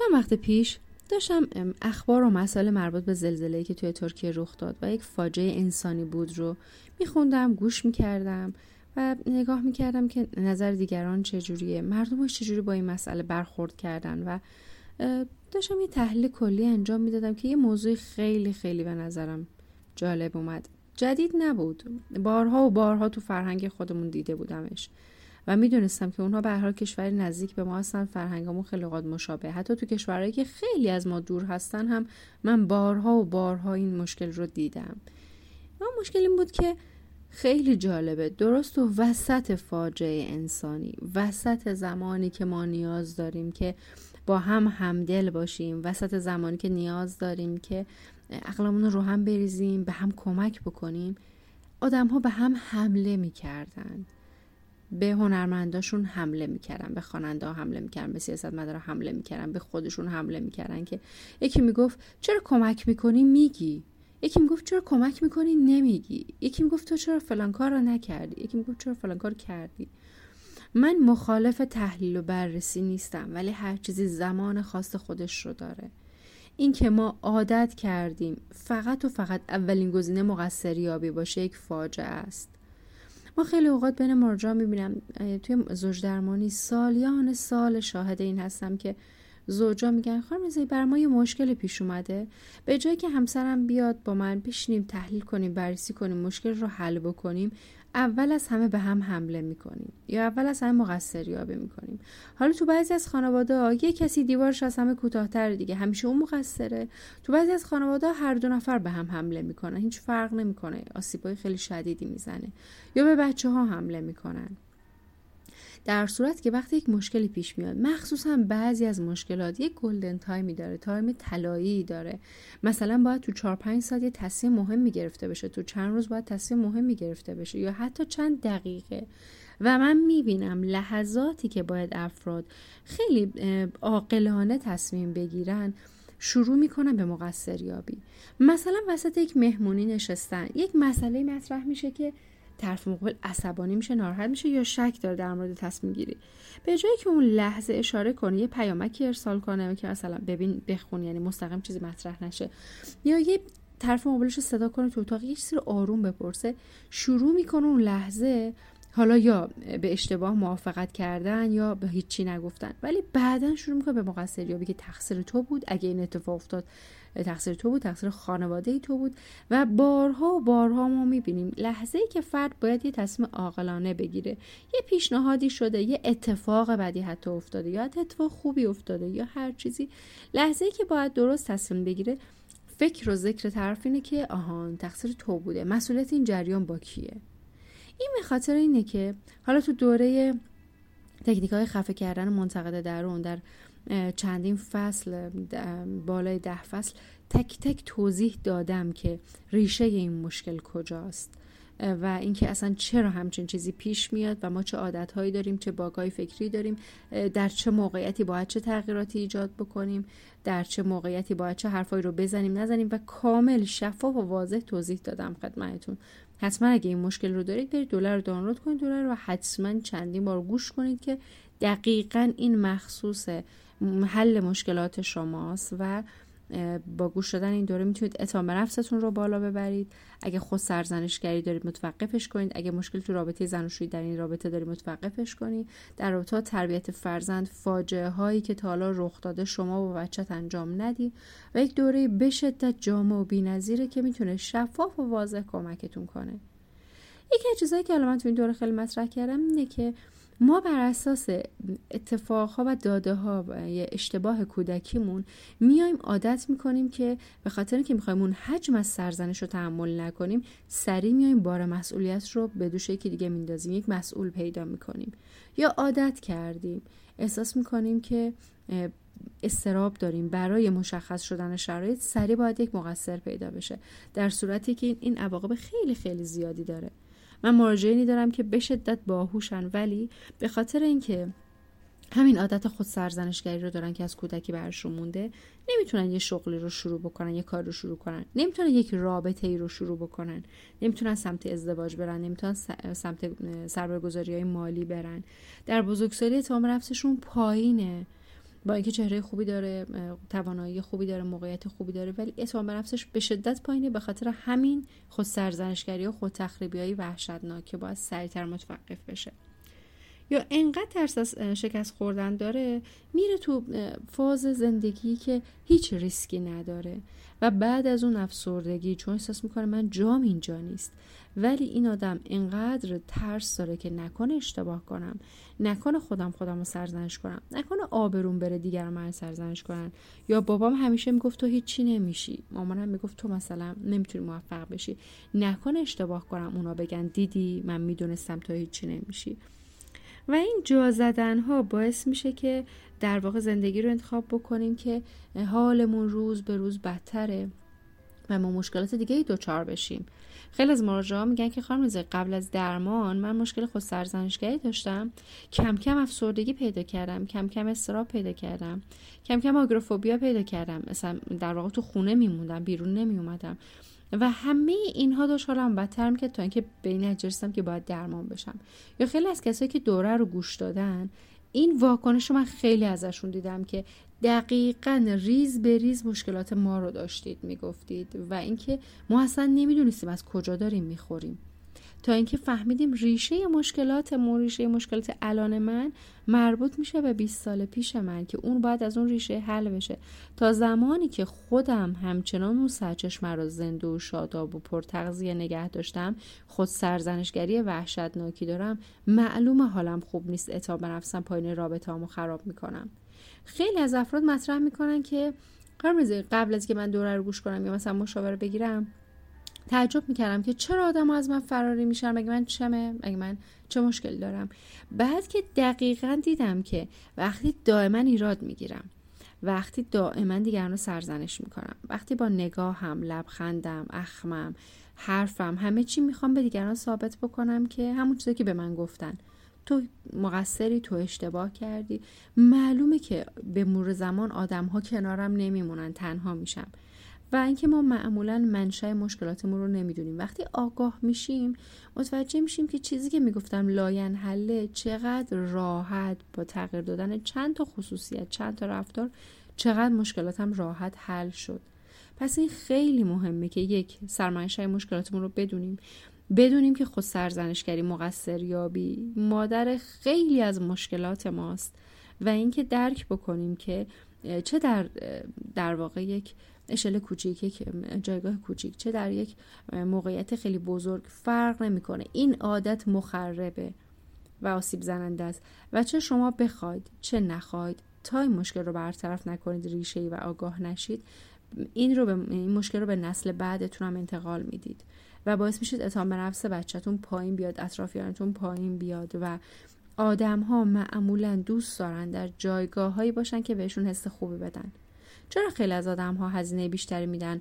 چند وقت پیش داشتم اخبار و مسائل مربوط به زلزله که توی ترکیه رخ داد و یک فاجعه انسانی بود رو میخوندم گوش می‌کردم و نگاه می‌کردم که نظر دیگران چجوریه مردمش چجوری با این مسئله برخورد کردن و داشتم یه تحلیل کلی انجام می‌دادم که یه موضوع خیلی خیلی به نظرم جالب اومد. جدید نبود. بارها و بارها تو فرهنگ خودمون دیده بودمش. و می‌دونستم که اونها به هر حال کشوری نزدیک به ما هستن فرهنگمون خیلی اوقات مشابه. حتی تو کشورهایی که خیلی از ما دور هستن هم من بارها و بارها این مشکل رو دیدم. و مشکل این بود که خیلی جالبه. درست و وسط فاجعه انسانی وسط زمانی که ما نیاز داریم که با هم همدل باشیم وسط زمانی که نیاز داریم که عقلمون رو هم بریزیم به هم کمک بکنیم آدم ها به هم حمله می‌کردن. به هنرمنداشون حمله می‌کردن به خواننده ها حمله می‌کردن به سیاست مدارا حمله می‌کردن به خودشون حمله می‌کردن که یکی می‌گفت چرا کمک می‌کنی؟ میگی. یکی می‌گفت چرا کمک می‌کنی؟ نمیگی. یکی می‌گفت تو چرا فلان کار رو نکردی؟ یکی می‌گفت چرا فلان کار کردی؟ من مخالف تحلیل و بررسی نیستم ولی هر چیزی زمان خاص خودش رو داره. این که ما عادت کردیم فقط و فقط اولین گزینه مقصریابی باشه یک فاجعه است. ما خیلی اوقات بین مراجعا می‌بینم توی زوج درمانی سالیان سال شاهد این هستم که زوجا میگن خانم زی بر ما یه مشکل پیش اومده. به جایی که همسرم بیاد با من بشینیم تحلیل کنیم بررسی کنیم مشکل رو حل بکنیم اول از همه به هم حمله می‌کنیم یا اول از همه مقصری یابی می‌کنیم. حالا تو بعضی از خانواده یه کسی دیوارش از همه کوتاهتر دیگه همیشه اون مقصره. تو بعضی از خانواده هر دو نفر به هم حمله می‌کنن هیچ فرق نمی‌کنه آسیبای خیلی شدیدی می‌زنه. یا به بچه ها حمله می‌کنن. در صورتی که وقتی یک مشکلی پیش میاد مخصوصا بعضی از مشکلات یک golden time ی داره تایم طلایی داره. مثلا باید تو 4 5 ساعت یه تصمیم مهمی گرفته بشه تو چند روز باید تصمیم مهمی گرفته بشه یا حتی چند دقیقه. و من می‌بینم لحظاتی که باید افراد خیلی عاقلانه تصمیم بگیرن شروع می‌کنن به مقصریابی. مثلا وسط یک مهمونی نشستن. یک مسئله مطرح میشه که طرف مقابل عصبانی میشه ناراحت میشه یا شک داره در مورد تصمیم گیری. به جایی که اون لحظه اشاره کنه یه پیامکی ارسال کنه که مثلا ببین بخون یعنی مستقیم چیزی مطرح نشه. یا یه طرف مقابلش رو صدا کنه تو اتاق یه رو آروم بپرسه. شروع می‌کنه اون لحظه حالا یا به اشتباه موافقت کردن یا به هیچی نگفتن. ولی بعدا شروع می‌کنه به مقصری یا بگه تقصیر تو بود اگه این اتفاق افتاد. تقصیر تو بود تقصیر خانواده تو بود. و بارها و بارها ما می‌بینیم لحظه ای که فرد باید یه تصمیم عاقلانه بگیره. یه پیشنهادی شده یه اتفاق بدی حتی افتاده یا اتفاق خوبی افتاده یا هر چیزی. لحظه ای که باید درست تصمیم بگیره فکر و ذکر طرف اینه که آهان تقصیر تو بوده. مسئولیت این جریان با کیه؟ این به خاطر اینه که حالا تو دوره تکنیک های خفه کردن منتقد درون در چندین فصل بالای ده فصل تک تک توضیح دادم که ریشه این مشکل کجاست. و اینکه اصلا چرا همچین چیزی پیش میاد و ما چه عادتهایی داریم چه باگای فکری داریم در چه موقعیتی باید چه تغییراتی ایجاد بکنیم در چه موقعیتی باید چه حرفایی رو بزنیم نزنیم و کامل شفاف و واضح توضیح دادم خدمتتون. حتما اگه این مشکل رو دارید برید دلار رو دانلود کنید دلار رو حتما چندین بار گوش کنید که دقیقا این مخصوص حل مشکلات شماست و با گوش دادن این دوره می‌تونید اعتماد نفستون رو بالا ببرید. اگه خود سرزنشگری دارید متوقفش کنید. اگه مشکل تو رابطه زن در این رابطه دارید متوقفش کنید. در رابطه تربیت فرزند فاجعه هایی که تا حالا رخ داده شما و بچت انجام ندید. و یک دوره به شدت جامع و بی‌نظیره که می‌تونه شفاف و واضح کمکتون کنه. یکی از چیزهایی که الان من تو این دوره خیلی مطرح کردم اینه که ما بر اساس اتفاقها و داده ها و اشتباه کودکیمون میایم عادت می‌کنیم که به خاطر اینکه می‌خوایم اون حجم از سرزنش رو تحمل نکنیم سریع میایم بار مسئولیت رو به دوش یکی دیگه میندازیم یک مسئول پیدا می‌کنیم. یا عادت کردیم. احساس می‌کنیم که استراب داریم. برای مشخص شدن شرایط سریع باید یک مقصر پیدا بشه. در صورتی که این عواقب خیلی خیلی زیادی داره. من مراجعینی دارم که به شدت باهوشن ولی به خاطر اینکه همین عادت خود سرزنشگری رو دارن که از کودکی برشون مونده نمی‌تونن یه شغلی رو شروع بکنن یه کار رو شروع کنن. نمی‌تونن یک رابطه ای رو شروع بکنن. نمی‌تونن سمت ازدواج برن نمی‌تونن سمت سرمایه‌گذاری های مالی برن. در بزرگسالی اعتماد نفسشون پایینه. با اینکه چهره خوبی داره توانایی خوبی داره موقعیت خوبی داره ولی اعتماد به نفسش به شدت پایینه به خاطر همین خود سرزنشگری و خود تخریبی های وحشتناک که باید سریعتر متوقف بشه. یا انقدر ترس از شکست خوردن داره میره تو فاز زندگی که هیچ ریسکی نداره. و بعد از اون افسردگی چون احساس می‌کنه من جام اینجا نیست ولی این آدم انقدر ترس داره که نکنه اشتباه کنم نکنه خودم خودم رو سرزنش کنم نکنه آبرون بره دیگر من سرزنش کنن. یا بابام همیشه می‌گفت تو هیچی نمیشی. مامانم می‌گفت تو مثلا نمی‌تونی موفق بشی. نکنه اشتباه کنم اونا بگن دیدی من می‌دونستم تو هیچی نمیشی. و این جا زدن ها باعث میشه که در واقع زندگی رو انتخاب بکنیم که حالمون روز به روز بدتره. و ما مشکلات دیگه ای دوچار بشیم. خیلی از مراجعه میگن که خانم قبل از درمان من مشکل خود سرزنشگری داشتم. کم کم افسردگی پیدا کردم کم کم استراب پیدا کردم کم کم آگروفوبیا پیدا کردم. مثلا در واقع تو خونه میموندم بیرون نمیومدم و همه اینها داشت حالم بدتر که تا اینکه به این که باید درمان بشم. یا خیلی از کسایی که دوره رو گوش دادن این واکنش رو من خیلی ازشون دیدم که دقیقا ریز به ریز مشکلات ما رو داشتید می‌گفتید و اینکه ما اصلا نمی‌دونستیم از کجا داریم می‌خوریم. تا اینکه فهمیدیم ریشه مشکلاتمون ریشه مشکلات الان من مربوط میشه به 20 سال پیش من که اون باید از اون ریشه حل بشه. تا زمانی که خودم همچنان اون سرچشمه رو زنده و شاداب و پرتغذیه نگه داشتم خود سرزنشگری وحشتناکی دارم معلوم حالم خوب نیست اتاب نفسم پایین رابطه خراب می‌کنم. خیلی از افراد مطرح می‌کنن که قبل از که من دوره رو گوش کنم یا مثلا مشاوره بگیرم تعجب می‌کردم که چرا آدم از من فراری میشن؟ مگه من چمه؟ مگه من چه مشکل دارم؟ بعد که دقیقا دیدم که وقتی دائما ایراد می‌گیرم وقتی دائما دیگران رو سرزنش می‌کنم وقتی با نگاهم لبخندم اخمم حرفم همه چی می‌خوام به دیگران ثابت بکنم که همون چیزی که به من گفتن. تو مقصری تو اشتباه کردی. معلومه که به مور زمان آدم ها کنارم نمیمونن تنها میشم. و اینکه ما معمولا منشأ مشکلاتمون رو نمی‌دونیم. وقتی آگاه میشیم متوجه میشیم که چیزی که می‌گفتم لاین حله چقدر راحت با تغییر دادن چند تا خصوصیت چند تا رفتار چقدر مشکلاتم راحت حل شد. پس این خیلی مهمه که یک سرمنشأ مشکلاتمون رو بدونیم. بدونیم که خود سرزنشگری مقصر یابی مادر خیلی از مشکلات ماست و اینکه درک بکنیم که چه در در واقع یک اشل کوچیک یک جایگاه کوچیک چه در یک موقعیت خیلی بزرگ فرق نمی‌کنه. این عادت مخربه و آسیب زننده است. و چه شما بخواید چه نخواید تا این مشکل رو برطرف نکنید ریشه ای و آگاه نشید این رو به این مشکل رو به نسل بعدتون هم انتقال می‌دید. و باعث میشید اتهام به نفس بچهتون پایین بیاد اطرافیانتون پایین بیاد و آدم ها معمولا دوست دارن در جایگاه هایی باشن که بهشون حس خوبی بدن. چرا خیلی از آدم ها هزینه بیشتری میدن؟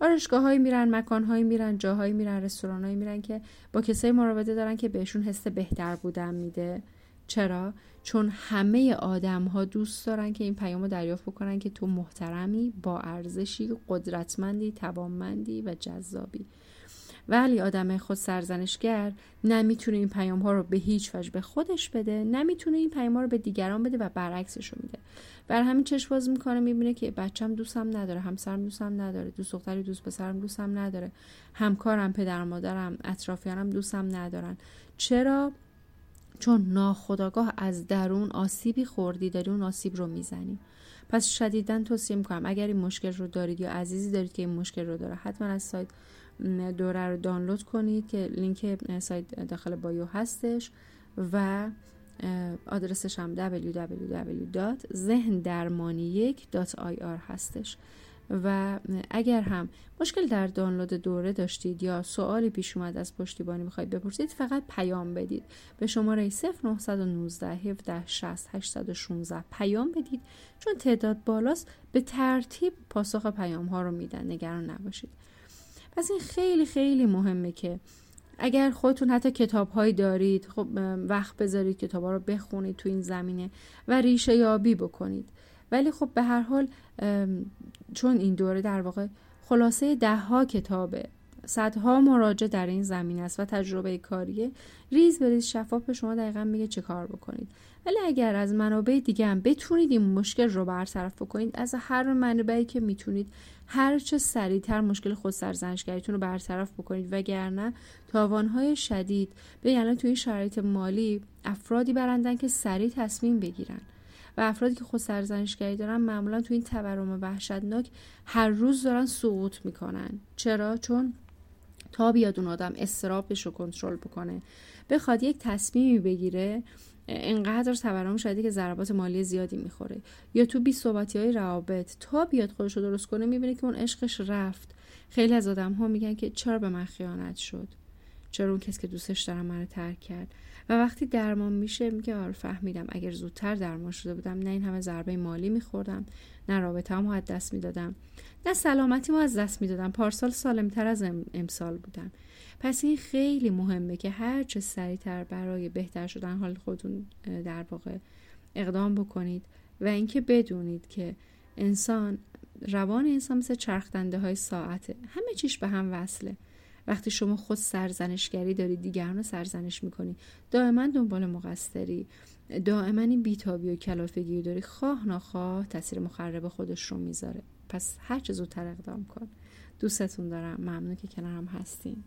آرشگاه هایی میرن مکان هایی میرن جاهایی میرن رستوران هایی میرن که با کسایی مراوده دارن که بهشون حس بهتر بودن میده. چرا؟ چون همه آدم ها دوست دارن که این پیام رو دریافت بکنن که تو محترمی با ارزشی قدرتمندی توانمندی و جذابی. ولی آدم خود سرزنشگر نمی‌تونه این پیام ها رو به هیچ وجه به خودش بده نمی‌تونه این پیام ها رو به دیگران بده و برعکسش رو میده. بر همین چشم باز می‌کنه می‌بینه که بچم دوستم نداره همسرم دوستم نداره دوست دختری دوست پسرم دوستم نداره همکارم پدر مادرم اطرافیانم دوستم ندارن. چرا؟ چون ناخداگاه از درون آسیبی خوردی داری اون آسیب رو می‌زنی. پس شدیدا توصیه می‌کنم اگر این مشکل رو دارید یا عزیزی دارید که این مشکل رو داره حتما از سایت دوره رو دانلود کنید که لینک سایت داخل بایو هستش و آدرسش هم www.zehndرمانی1.ir هستش. و اگر هم مشکل در دانلود دوره داشتید یا سوالی پیش اومد از پشتیبانی می‌خواید بپرسید فقط پیام بدید. به شماره 0919 17 60 816 پیام بدید چون تعداد بالاست. به ترتیب پاسخ پیام ها رو میدن. نگران نباشید. پس این خیلی خیلی مهمه که اگر خودتون حتی کتاب هایی دارید خب وقت بذارید کتاب ها رو بخونید تو این زمینه و ریشه یابی بکنید. ولی خب به هر حال چون این دوره در واقع خلاصه ده ها کتابه صدها مراجع در این زمین است و تجربه کاریه ریز به ریز شفاف به شما دقیقا میگه چه کار بکنید. ولی اگر از منابع دیگه هم بتونید این مشکل رو برطرف بکنید از هر منبعی که می‌تونید هر چه سریعتر مشکل خود سرزنشگریتون رو برطرف بکنید. وگرنه تاوانهای شدید به یعنی توی شرایط مالی افرادی برندن که سریع تصمیم بگیرن و افرادی که خود سرزنشگری دارن معمولا تو این تورم وحشتناک هر روز دارن سقوط می‌کنن. چرا؟ چون تا بیاد اون آدم استرابش رو کنترل بکنه بخواد یک تصمیمی بگیره انقدر تورم شدی که ضربات مالی زیادی می‌خوره یا تو بی صحبتی های روابط تا بیاد خودش رو درست کنه می‌بینه که اون عشقش رفت. خیلی از آدم ها میگن که چرا به من خیانت شد؟ چرا اون کسی که دوستش دارم منو ترک کرد؟ و وقتی درمان میشه میگه آره فهمیدم. اگر زودتر درمان شده بودم نه این همه ضربه مالی میخوردم نه رابطه هم از دست می‌دادم نه سلامتی ما از دست می‌دادم. پارسال سالمتر از امسال بودم. پس این خیلی مهمه که هر چه سریعتر برای بهتر شدن حال خودتون در واقع اقدام بکنید و اینکه بدونید که انسان روان انسان مثل چرخدنده های ساعته. همه چیش به هم وصله. وقتی شما خود سرزنشگری داری دیگران رو سرزنش می‌کنی. دائما دنبال مقصری. دائما این بیتابی و کلافگی داری. خواه ناخواه تاثیر مخرب خودش رو می‌ذاره. پس هر چه زودتر اقدام کن. دوستتون دارم. ممنون که کنارم هستین.